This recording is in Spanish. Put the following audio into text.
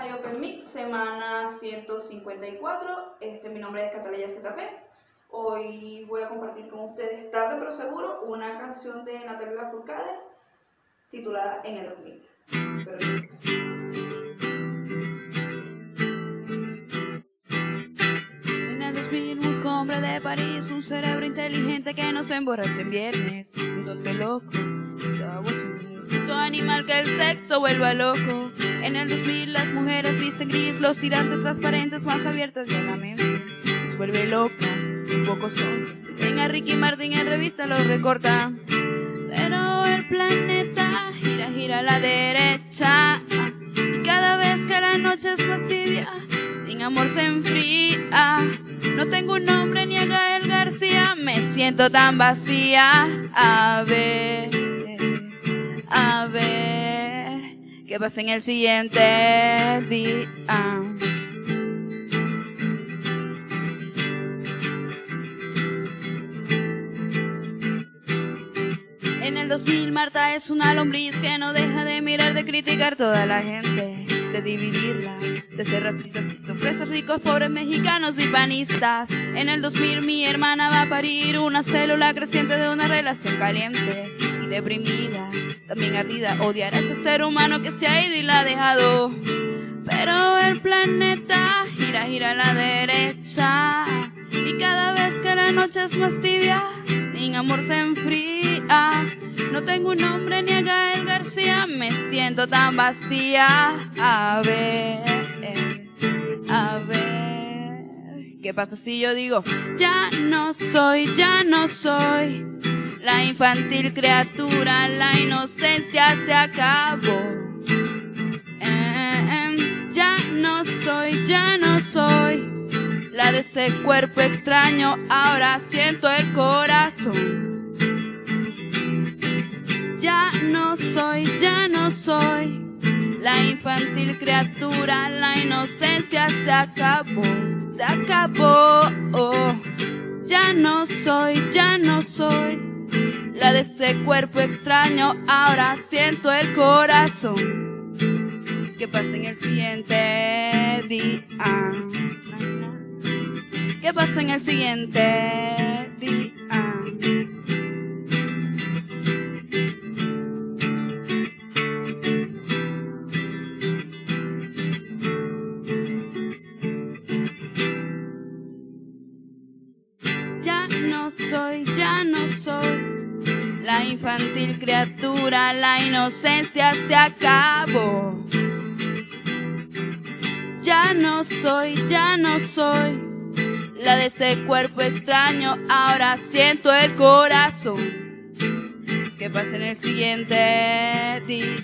High Open Mix, semana 154. Este, mi nombre es Catalina ZP. Hoy voy a compartir con ustedes, tarde pero seguro, una canción de Natalia Lafourcade titulada En el 2000. En el 2000 busco hombre de París, un cerebro inteligente que no se emborrache en viernes, un loco, un instinto animal que el sexo vuelva loco. En el 2000 las mujeres visten gris, los tirantes transparentes más abiertas de la mente. Nos vuelve locas, un poco sonzas. Ven a Ricky Martin en revista los recorta. Pero el planeta gira, gira a la derecha. Y cada vez que la noche es más tibia, sin amor se enfría. No tengo un nombre ni a Gael García, me siento tan vacía. A ver, a ver. ¿Qué pasa en el siguiente día? En el 2000 Marta es una lombriz que no deja de mirar, de criticar toda la gente, de dividirla, de ser racistas y sorpresas ricos, pobres mexicanos y panistas. En el 2000 mi hermana va a parir una célula creciente de una relación caliente y deprimida también ardida, odiar a ese ser humano que se ha ido y la ha dejado. Pero el planeta gira, gira a la derecha. Y cada vez que la noche es más tibia, sin amor se enfría. No tengo un nombre ni a Gael García, me siento tan vacía. A ver, a ver. ¿Qué pasa si yo digo, ya no soy, ya no soy? la infantil criatura, la inocencia se acabó. Em, ya no soy, ya no soy la de ese cuerpo extraño, ahora siento el corazón. Ya no soy, ya no soy la infantil criatura, la inocencia se acabó, se acabó. Ya no soy, ya no soy la de ese cuerpo extraño, ahora siento el corazón. ¿Qué pasa en el siguiente día? ¿Qué pasa en el siguiente día? Ya no soy, ya no soy la infantil criatura, la inocencia se acabó. Ya no soy, ya no soy la de ese cuerpo extraño, ahora siento el corazón. Que pasa en el siguiente día.